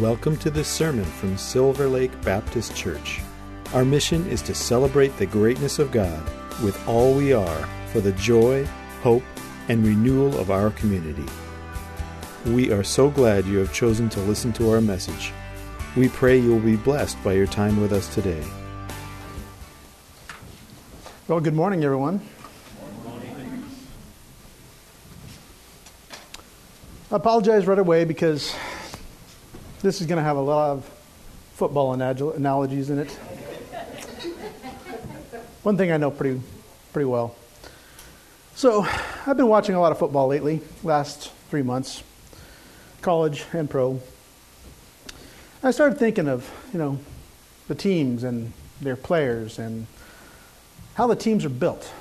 Welcome to this sermon from Silver Lake Baptist Church. Our mission is to celebrate the greatness of God with all we are for the joy, hope, and renewal of our community. We are so glad you have chosen to listen to our message. We pray you will be blessed by your time with us today. Well, good morning, everyone. Good morning. I apologize right away because this is going to have a lot of football analogies in it. One thing I know pretty, pretty well. So, I've been watching a lot of football lately, last three months, college and pro. I started thinking of, you know, the teams and their players and how the teams are built.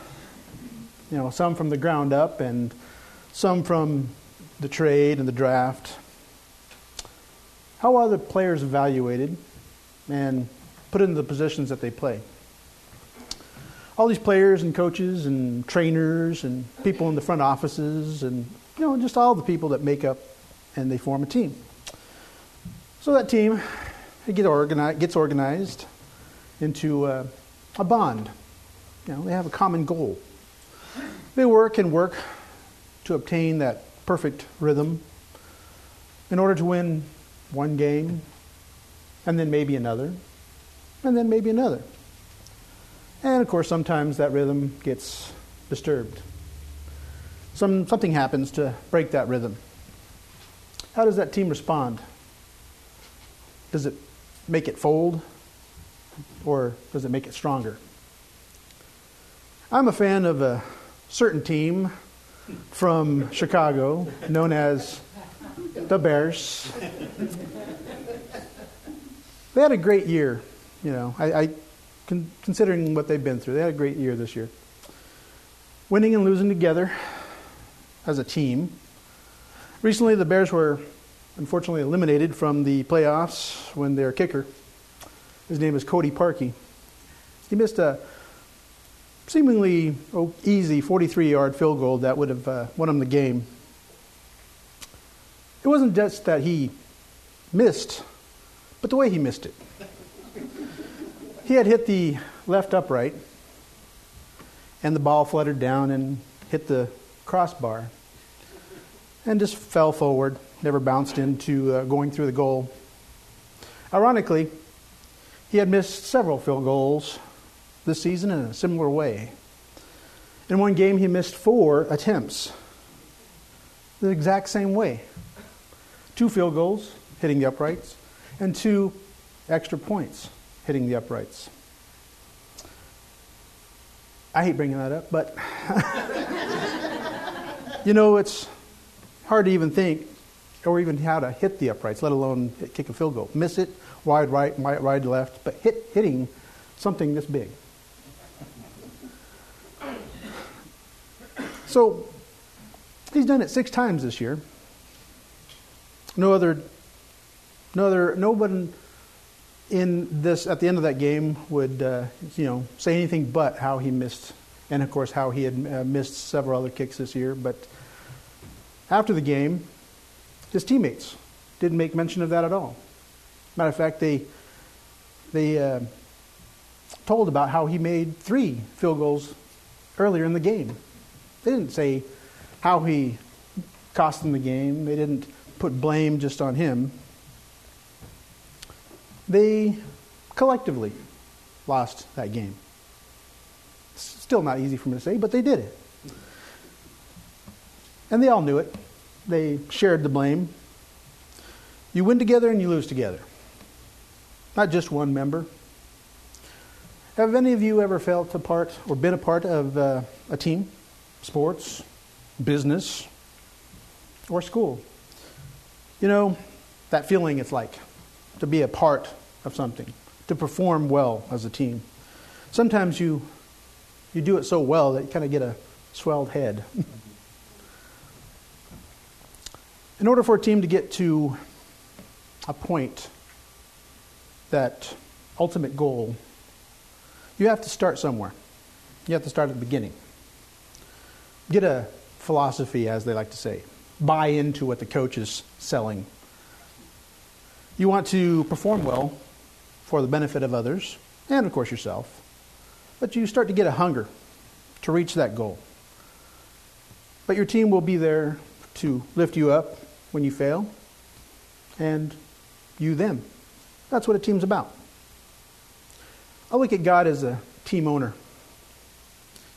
You know, some from the ground up and some from the trade and the draft how are the players evaluated and put into the positions that they play? All these players and coaches and trainers and people in the front offices and you know just all the people that make up and they form a team. So that team it get organized, gets organized into a, a bond. You know, they have a common goal. They work and work to obtain that perfect rhythm in order to win one game, and then maybe another, and then maybe another. And of course, sometimes that rhythm gets disturbed. Some, something happens to break that rhythm. How does that team respond? Does it make it fold, or does it make it stronger? I'm a fan of a certain team from Chicago known as the Bears. They had a great year, you know. I, I con- considering what they've been through, they had a great year this year. Winning and losing together as a team. Recently, the Bears were unfortunately eliminated from the playoffs when their kicker, his name is Cody Parkey, he missed a seemingly easy 43 yard field goal that would have uh, won him the game. It wasn't just that he missed, but the way he missed it. He had hit the left upright, and the ball fluttered down and hit the crossbar and just fell forward, never bounced into uh, going through the goal. Ironically, he had missed several field goals this season in a similar way. In one game, he missed four attempts the exact same way two field goals hitting the uprights, and two extra points hitting the uprights. I hate bringing that up, but you know, it's hard to even think or even how to hit the uprights, let alone hit, kick a field goal. Miss it, wide right, wide, wide left, but hit, hitting something this big. So he's done it six times this year. No other, no other, no one in this at the end of that game would, uh, you know, say anything but how he missed, and of course how he had uh, missed several other kicks this year. But after the game, his teammates didn't make mention of that at all. Matter of fact, they they uh, told about how he made three field goals earlier in the game. They didn't say how he cost them the game. They didn't put blame just on him. They collectively lost that game. Still not easy for me to say, but they did it. And they all knew it. They shared the blame. You win together and you lose together. Not just one member. Have any of you ever felt a part or been a part of uh, a team, sports, business, or school? You know, that feeling it's like to be a part of something, to perform well as a team. Sometimes you you do it so well that you kind of get a swelled head. In order for a team to get to a point, that ultimate goal, you have to start somewhere. You have to start at the beginning. Get a philosophy, as they like to say buy into what the coach is selling. You want to perform well for the benefit of others and, of course, yourself. But you start to get a hunger to reach that goal. But your team will be there to lift you up when you fail, and you them. That's what a team's about. I look at God as a team owner.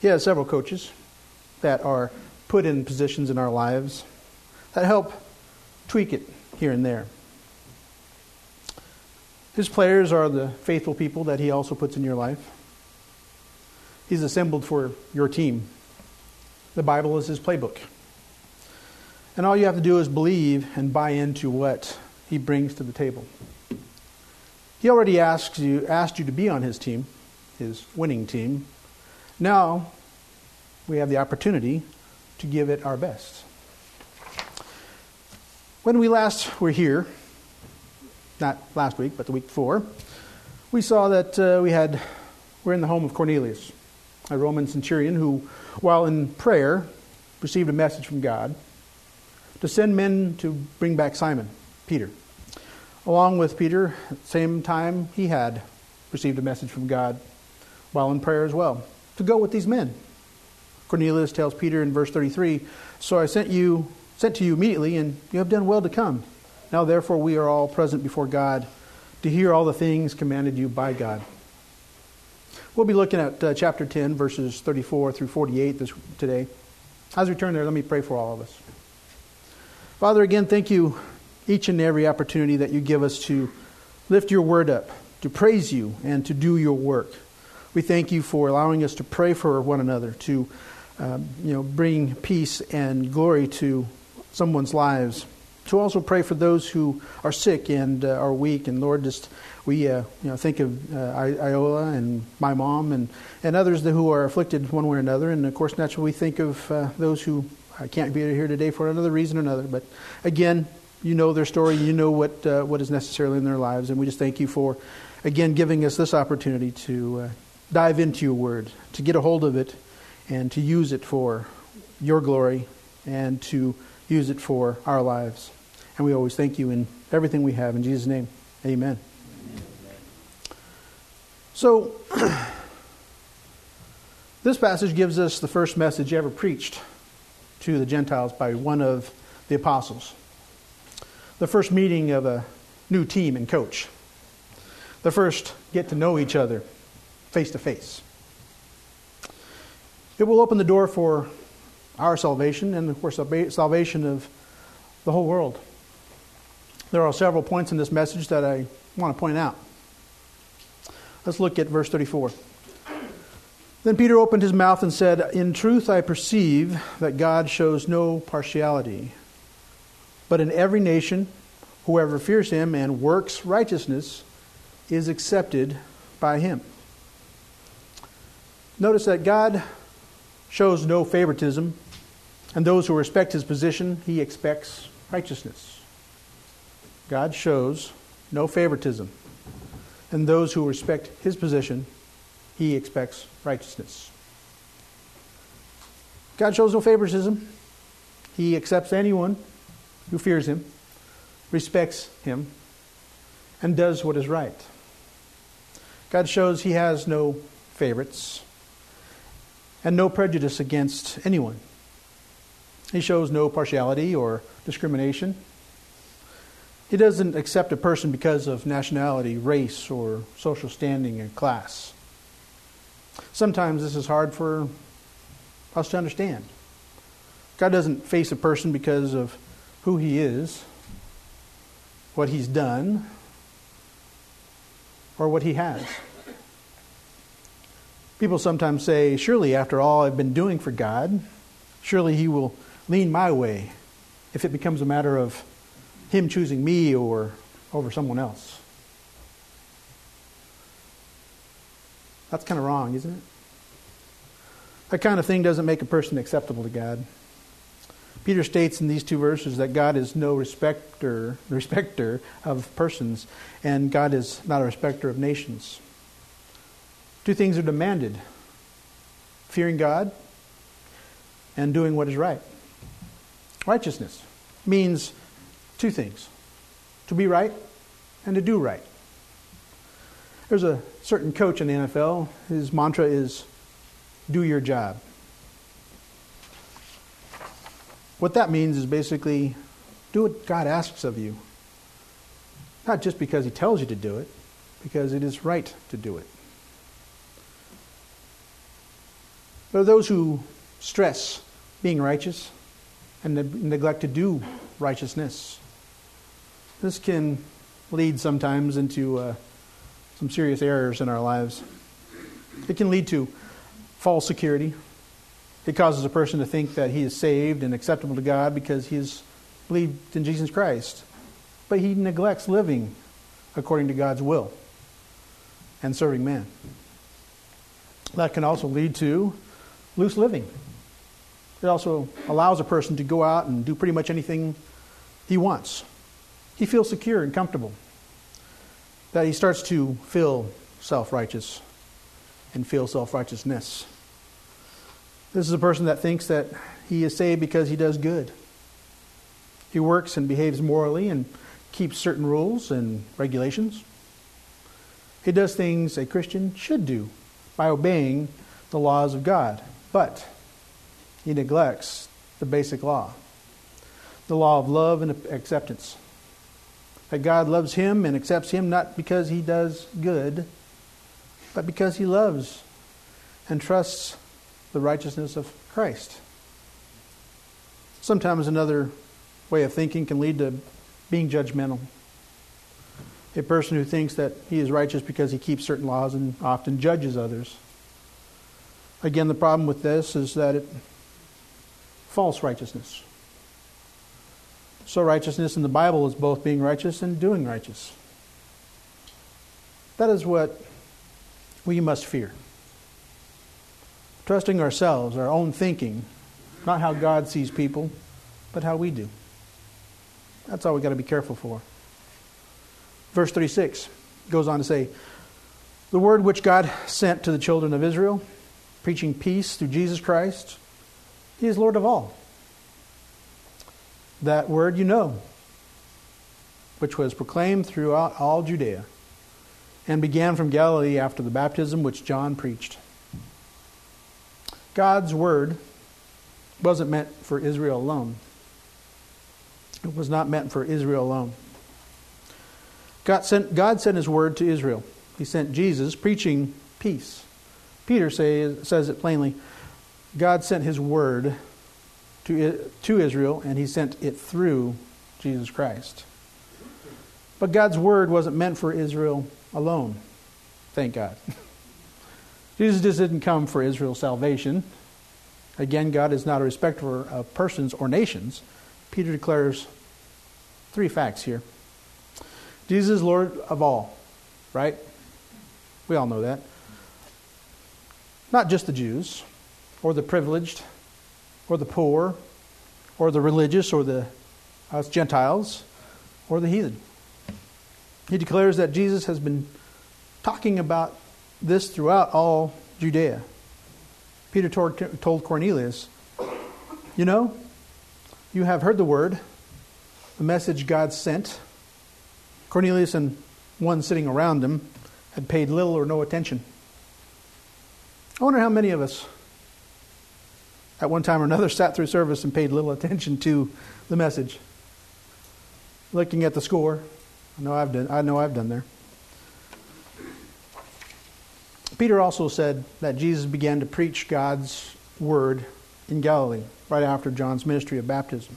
He has several coaches that are put in positions in our lives that help tweak it here and there. His players are the faithful people that he also puts in your life. He's assembled for your team. The Bible is his playbook. And all you have to do is believe and buy into what he brings to the table. He already asked you, asked you to be on his team, his winning team. Now we have the opportunity to give it our best. When we last were here, not last week, but the week before, we saw that uh, we had we're in the home of Cornelius, a Roman centurion who, while in prayer, received a message from God to send men to bring back Simon, Peter. Along with Peter, at the same time, he had received a message from God while in prayer as well to go with these men. Cornelius tells Peter in verse 33 So I sent you sent to you immediately, and you have done well to come. Now, therefore, we are all present before God to hear all the things commanded you by God. We'll be looking at uh, chapter 10, verses 34 through 48 this, today. As we turn there, let me pray for all of us. Father, again, thank you each and every opportunity that you give us to lift your word up, to praise you, and to do your work. We thank you for allowing us to pray for one another, to um, you know, bring peace and glory to someone's lives to also pray for those who are sick and uh, are weak. And Lord, just we uh, you know think of uh, Iola and my mom and and others who are afflicted one way or another. And of course, naturally, we think of uh, those who can't be here today for another reason or another. But again, you know their story. You know what uh, what is necessarily in their lives, and we just thank you for again giving us this opportunity to uh, dive into your word, to get a hold of it, and to use it for your glory and to use it for our lives. And we always thank you in everything we have. In Jesus' name, amen. So, this passage gives us the first message ever preached to the Gentiles by one of the apostles. The first meeting of a new team and coach. The first get to know each other face to face. It will open the door for our salvation and, of course, the salvation of the whole world. There are several points in this message that I want to point out. Let's look at verse 34. Then Peter opened his mouth and said, In truth, I perceive that God shows no partiality, but in every nation, whoever fears him and works righteousness is accepted by him. Notice that God shows no favoritism, and those who respect his position, he expects righteousness. God shows no favoritism. And those who respect his position, he expects righteousness. God shows no favoritism. He accepts anyone who fears him, respects him, and does what is right. God shows he has no favorites and no prejudice against anyone. He shows no partiality or discrimination. He doesn't accept a person because of nationality, race, or social standing and class. Sometimes this is hard for us to understand. God doesn't face a person because of who he is, what he's done, or what he has. People sometimes say, Surely, after all I've been doing for God, surely he will lean my way if it becomes a matter of him choosing me or over someone else. That's kind of wrong, isn't it? That kind of thing doesn't make a person acceptable to God. Peter states in these two verses that God is no respecter, respecter of persons, and God is not a respecter of nations. Two things are demanded fearing God and doing what is right. Righteousness means Two things to be right and to do right. There's a certain coach in the NFL, his mantra is do your job. What that means is basically do what God asks of you. Not just because he tells you to do it, because it is right to do it. There are those who stress being righteous and neglect to do righteousness. This can lead sometimes into uh, some serious errors in our lives. It can lead to false security. It causes a person to think that he is saved and acceptable to God because he has believed in Jesus Christ. But he neglects living according to God's will and serving man. That can also lead to loose living. It also allows a person to go out and do pretty much anything he wants. He feels secure and comfortable. That he starts to feel self righteous and feel self righteousness. This is a person that thinks that he is saved because he does good. He works and behaves morally and keeps certain rules and regulations. He does things a Christian should do by obeying the laws of God, but he neglects the basic law the law of love and acceptance. That God loves him and accepts him not because he does good, but because he loves and trusts the righteousness of Christ. Sometimes another way of thinking can lead to being judgmental. A person who thinks that he is righteous because he keeps certain laws and often judges others. Again, the problem with this is that it false righteousness. So righteousness in the Bible is both being righteous and doing righteous. That is what we must fear. Trusting ourselves, our own thinking, not how God sees people, but how we do. That's all we've got to be careful for. Verse 36 goes on to say, The word which God sent to the children of Israel, preaching peace through Jesus Christ, He is Lord of all. That word you know, which was proclaimed throughout all Judea, and began from Galilee after the baptism which John preached. God's word wasn't meant for Israel alone. It was not meant for Israel alone. God sent, God sent his word to Israel. He sent Jesus preaching peace. Peter say, says it plainly God sent his word to, to Israel, and he sent it through Jesus Christ. But God's word wasn't meant for Israel alone. Thank God. Jesus just didn't come for Israel's salvation. Again, God is not a respecter of persons or nations. Peter declares three facts here. Jesus is Lord of all, right? We all know that. Not just the Jews, or the privileged, or the poor, or the religious, or the us Gentiles, or the heathen. He declares that Jesus has been talking about this throughout all Judea. Peter told Cornelius, You know, you have heard the word, the message God sent. Cornelius and one sitting around him had paid little or no attention. I wonder how many of us at one time or another sat through service and paid little attention to the message. Looking at the score. I know I've done I know I've done there. Peter also said that Jesus began to preach God's word in Galilee right after John's ministry of baptism.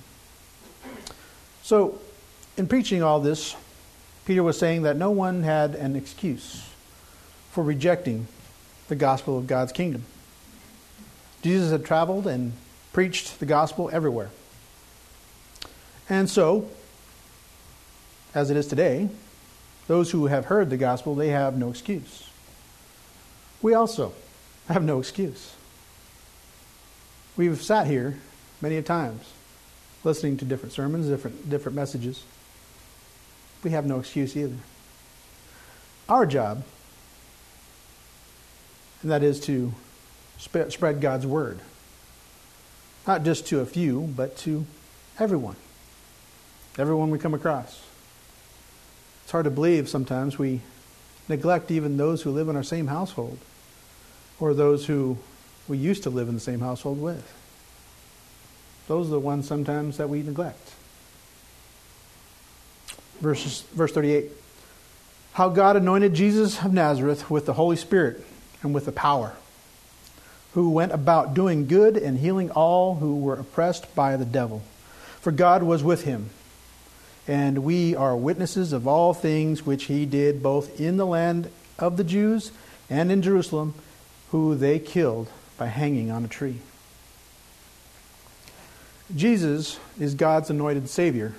So, in preaching all this, Peter was saying that no one had an excuse for rejecting the gospel of God's kingdom. Jesus had traveled and preached the gospel everywhere. And so, as it is today, those who have heard the gospel, they have no excuse. We also have no excuse. We've sat here many a times listening to different sermons, different, different messages. We have no excuse either. Our job, and that is to spread God's word. Not just to a few, but to everyone. Everyone we come across. It's hard to believe sometimes we neglect even those who live in our same household or those who we used to live in the same household with. Those are the ones sometimes that we neglect. Verses, verse 38 How God anointed Jesus of Nazareth with the Holy Spirit and with the power, who went about doing good and healing all who were oppressed by the devil. For God was with him and we are witnesses of all things which he did both in the land of the Jews and in Jerusalem, who they killed by hanging on a tree. Jesus is God's anointed Savior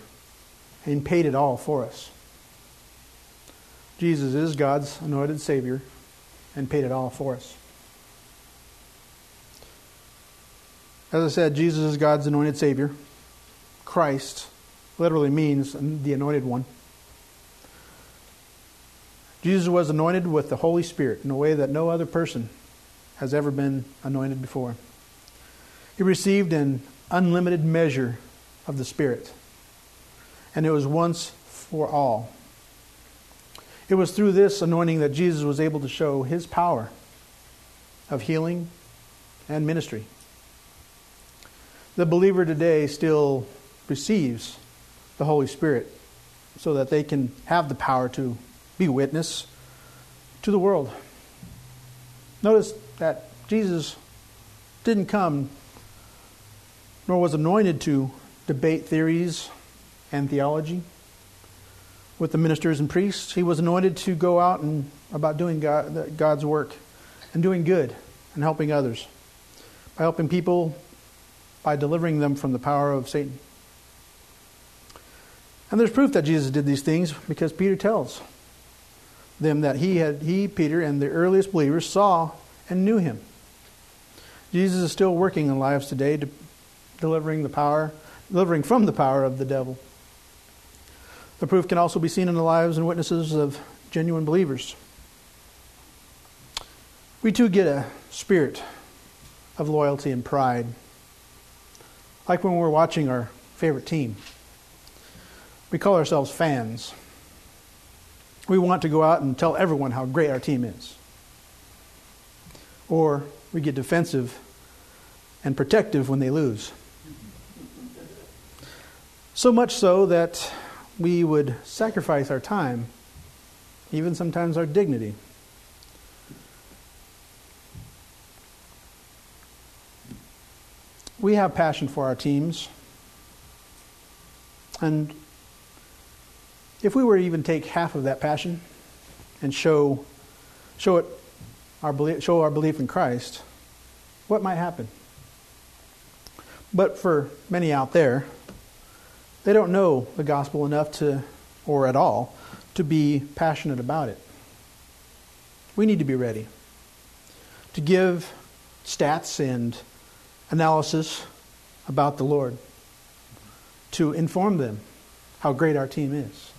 and paid it all for us. Jesus is God's anointed Savior and paid it all for us. As I said, Jesus is God's anointed Savior. Christ literally means the anointed one. Jesus was anointed with the Holy Spirit in a way that no other person has ever been anointed before. He received an unlimited measure of the Spirit, and it was once for all. It was through this anointing that Jesus was able to show his power of healing and ministry. The believer today still receives the Holy Spirit so that they can have the power to be witness to the world. Notice that Jesus didn't come nor was anointed to debate theories and theology with the ministers and priests. He was anointed to go out and about doing God, God's work and doing good and helping others by helping people by delivering them from the power of Satan. And there's proof that Jesus did these things because Peter tells them that he had he Peter and the earliest believers saw and knew him. Jesus is still working in lives today to delivering the power delivering from the power of the devil. The proof can also be seen in the lives and witnesses of genuine believers. We too get a spirit of loyalty and pride. Like when we're watching our favorite team. We call ourselves fans. We want to go out and tell everyone how great our team is. Or we get defensive and protective when they lose. So much so that we would sacrifice our time, even sometimes our dignity. We have passion for our teams. And if we were to even take half of that passion and show, show, it our belief, show our belief in Christ, what might happen? But for many out there, they don't know the gospel enough to, or at all, to be passionate about it. We need to be ready to give stats and analysis about the Lord, to inform them how great our team is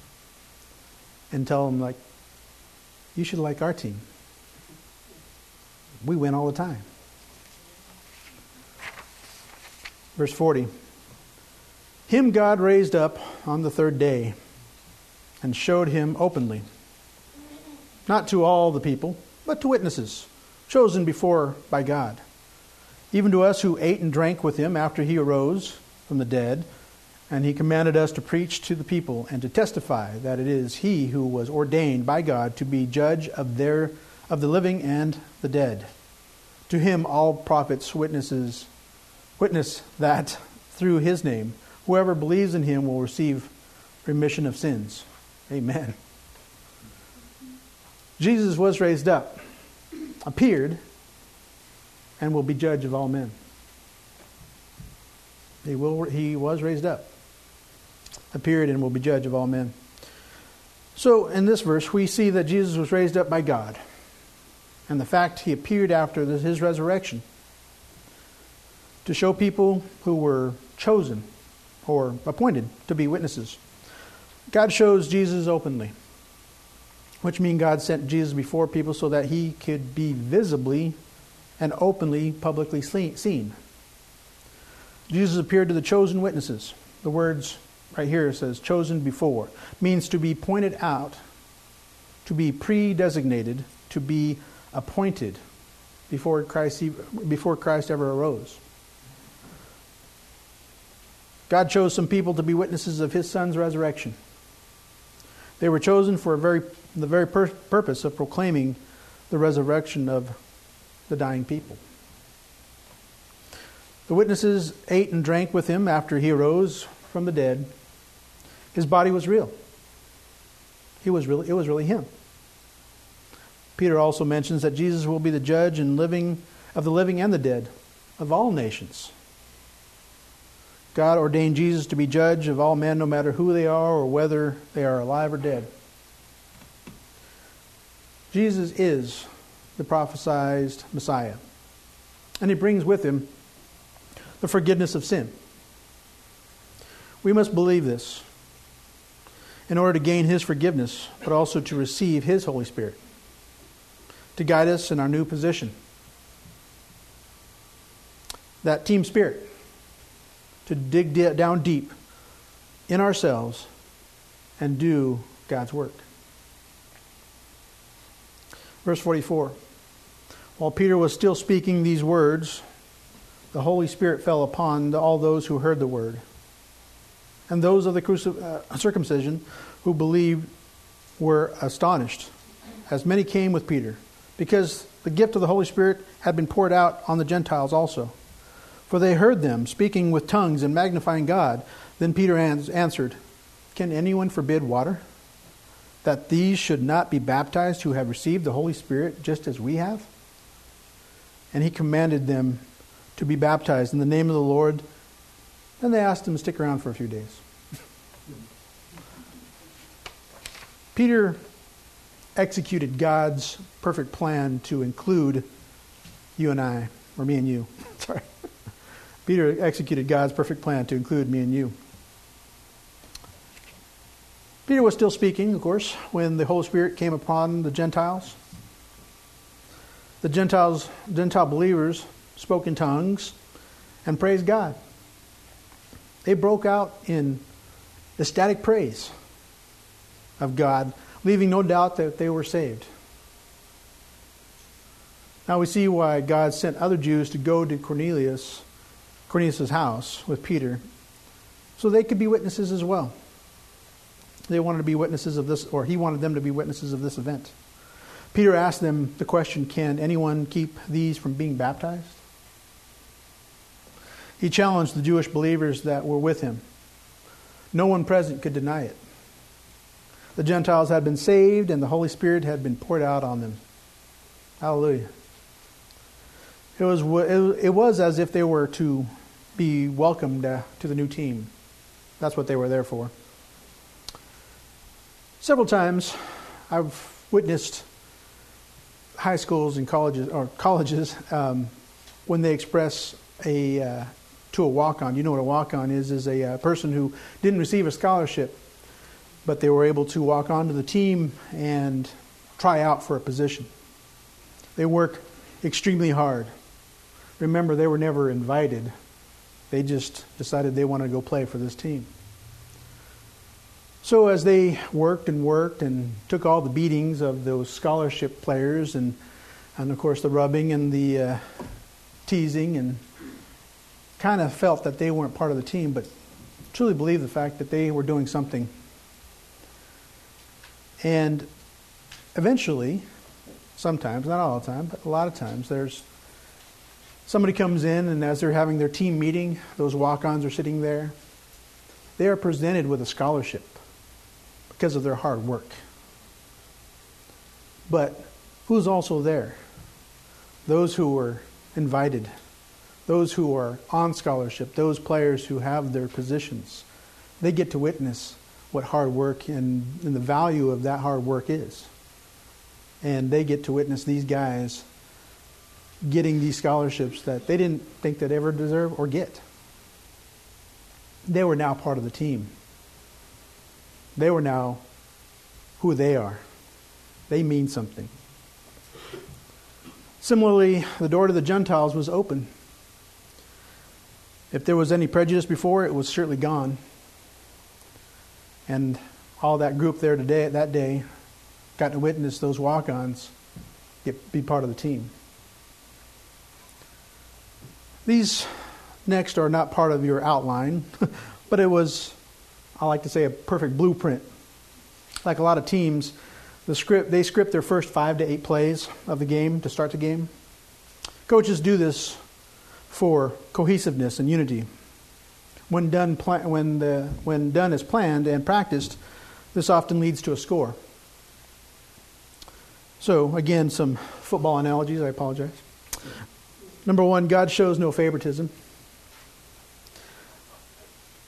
and tell them, like, you should like our team. We win all the time. Verse 40 Him God raised up on the third day and showed him openly, not to all the people, but to witnesses, chosen before by God, even to us who ate and drank with him after he arose from the dead. And he commanded us to preach to the people and to testify that it is he who was ordained by God to be judge of their of the living and the dead. To him all prophets witnesses witness that through his name whoever believes in him will receive remission of sins. Amen. Jesus was raised up, appeared, and will be judge of all men. He, will, he was raised up appeared and will be judge of all men. So, in this verse, we see that Jesus was raised up by God, and the fact he appeared after his resurrection to show people who were chosen or appointed to be witnesses. God shows Jesus openly, which means God sent Jesus before people so that he could be visibly and openly, publicly seen. Jesus appeared to the chosen witnesses. The words right here says chosen before, means to be pointed out, to be pre-designated, to be appointed before Christ, before Christ ever arose. God chose some people to be witnesses of his son's resurrection. They were chosen for very, the very pur- purpose of proclaiming the resurrection of the dying people. The witnesses ate and drank with him after he arose from the dead. His body was real. He was really, it was really him. Peter also mentions that Jesus will be the judge and living of the living and the dead of all nations. God ordained Jesus to be judge of all men, no matter who they are or whether they are alive or dead. Jesus is the prophesied Messiah, and he brings with him the forgiveness of sin. We must believe this in order to gain his forgiveness, but also to receive his Holy Spirit to guide us in our new position. That team spirit to dig down deep in ourselves and do God's work. Verse 44 While Peter was still speaking these words, the Holy Spirit fell upon all those who heard the word. And those of the cruci- uh, circumcision who believed were astonished, as many came with Peter because the gift of the Holy Spirit had been poured out on the Gentiles also. For they heard them speaking with tongues and magnifying God. Then Peter answered, Can anyone forbid water? That these should not be baptized who have received the Holy Spirit just as we have? And he commanded them to be baptized in the name of the Lord. Then they asked him to stick around for a few days. Peter executed God's perfect plan to include you and I, or me and you. Sorry. Peter executed God's perfect plan to include me and you. Peter was still speaking, of course, when the Holy Spirit came upon the Gentiles. The Gentiles, Gentile believers spoke in tongues and praised God. They broke out in ecstatic praise of God leaving no doubt that they were saved. Now we see why God sent other Jews to go to Cornelius, Cornelius' house with Peter, so they could be witnesses as well. They wanted to be witnesses of this, or he wanted them to be witnesses of this event. Peter asked them the question Can anyone keep these from being baptized? He challenged the Jewish believers that were with him. No one present could deny it. The Gentiles had been saved and the Holy Spirit had been poured out on them. Hallelujah. It was, it was as if they were to be welcomed uh, to the new team. That's what they were there for. Several times I've witnessed high schools and colleges, or colleges, um, when they express a uh, to a walk on. You know what a walk on is? Is a uh, person who didn't receive a scholarship but they were able to walk onto the team and try out for a position. They work extremely hard. Remember, they were never invited, they just decided they wanted to go play for this team. So, as they worked and worked and took all the beatings of those scholarship players, and, and of course the rubbing and the uh, teasing, and kind of felt that they weren't part of the team, but truly believed the fact that they were doing something and eventually, sometimes, not all the time, but a lot of times, there's somebody comes in, and as they're having their team meeting, those walk ons are sitting there. They are presented with a scholarship because of their hard work. But who's also there? Those who were invited, those who are on scholarship, those players who have their positions. They get to witness what hard work and, and the value of that hard work is. And they get to witness these guys getting these scholarships that they didn't think they'd ever deserve or get. They were now part of the team. They were now who they are. They mean something. Similarly, the door to the Gentiles was open. If there was any prejudice before, it was certainly gone. And all that group there today, that day, got to witness those walk ons get, be part of the team. These next are not part of your outline, but it was, I like to say, a perfect blueprint. Like a lot of teams, the script they script their first five to eight plays of the game to start the game. Coaches do this for cohesiveness and unity. When done, when, the, when done as planned and practiced, this often leads to a score. So, again, some football analogies. I apologize. Number one, God shows no favoritism.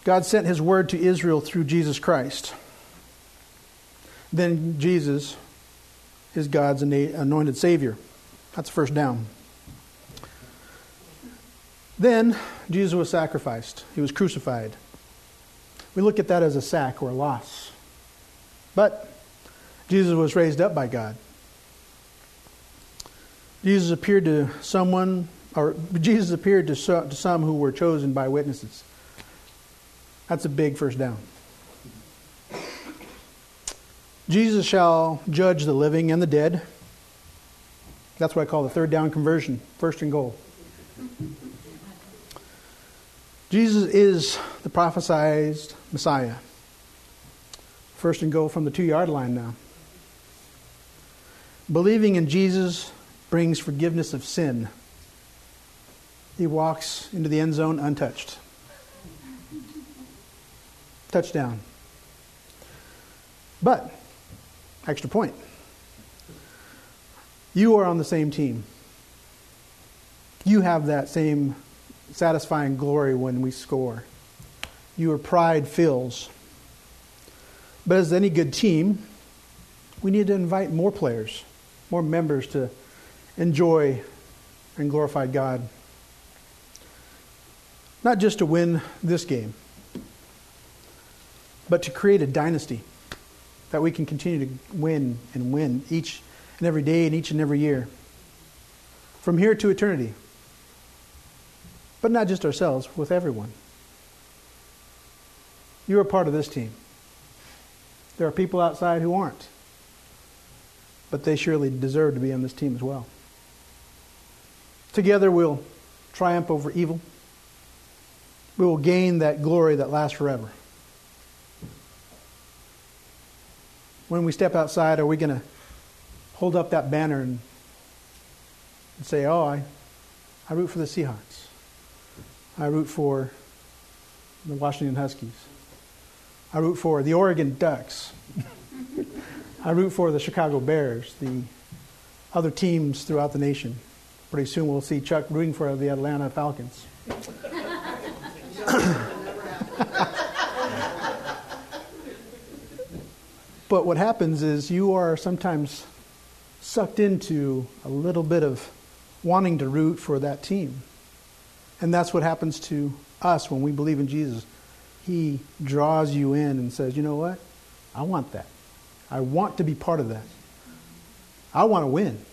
God sent his word to Israel through Jesus Christ. Then Jesus is God's anointed Savior. That's the first down. Then Jesus was sacrificed, he was crucified. We look at that as a sack or a loss. But Jesus was raised up by God. Jesus appeared to someone, or Jesus appeared to some who were chosen by witnesses. That's a big first down. Jesus shall judge the living and the dead. That's what I call the third down conversion, first and goal. Jesus is the prophesied Messiah. First and goal from the two yard line now. Believing in Jesus brings forgiveness of sin. He walks into the end zone untouched. Touchdown. But, extra point. You are on the same team. You have that same satisfying glory when we score. Your pride fills. But as any good team, we need to invite more players, more members to enjoy and glorify God. Not just to win this game, but to create a dynasty that we can continue to win and win each and every day and each and every year. From here to eternity. But not just ourselves, with everyone. You are part of this team. There are people outside who aren't. But they surely deserve to be on this team as well. Together we'll triumph over evil. We will gain that glory that lasts forever. When we step outside, are we going to hold up that banner and, and say, Oh, I, I root for the Seahawks? I root for the Washington Huskies. I root for the Oregon Ducks. I root for the Chicago Bears, the other teams throughout the nation. Pretty soon we'll see Chuck rooting for the Atlanta Falcons. But what happens is you are sometimes sucked into a little bit of wanting to root for that team. And that's what happens to us when we believe in Jesus. He draws you in and says, you know what? I want that. I want to be part of that. I want to win.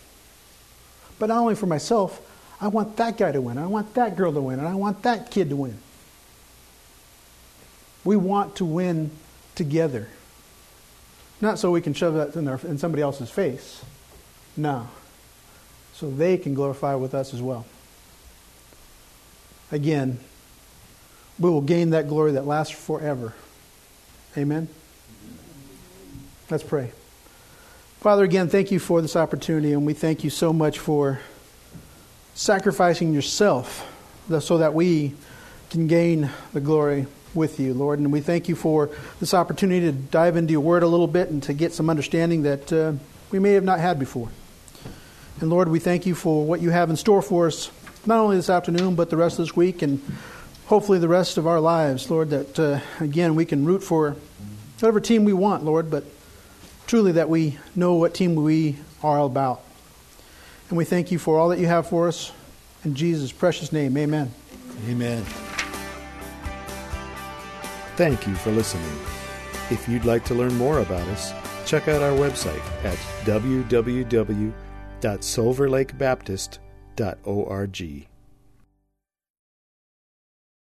But not only for myself, I want that guy to win. I want that girl to win. And I want that kid to win. We want to win together. Not so we can shove that in, in somebody else's face. No. So they can glorify with us as well. Again, we will gain that glory that lasts forever. Amen? Let's pray. Father, again, thank you for this opportunity, and we thank you so much for sacrificing yourself so that we can gain the glory with you, Lord. And we thank you for this opportunity to dive into your word a little bit and to get some understanding that uh, we may have not had before. And Lord, we thank you for what you have in store for us, not only this afternoon, but the rest of this week and hopefully the rest of our lives, Lord, that uh, again we can root for whatever team we want, Lord, but truly that we know what team we are about. And we thank you for all that you have for us. In Jesus' precious name, amen. Amen. Thank you for listening. If you'd like to learn more about us, check out our website at www.silverlakebaptist.org.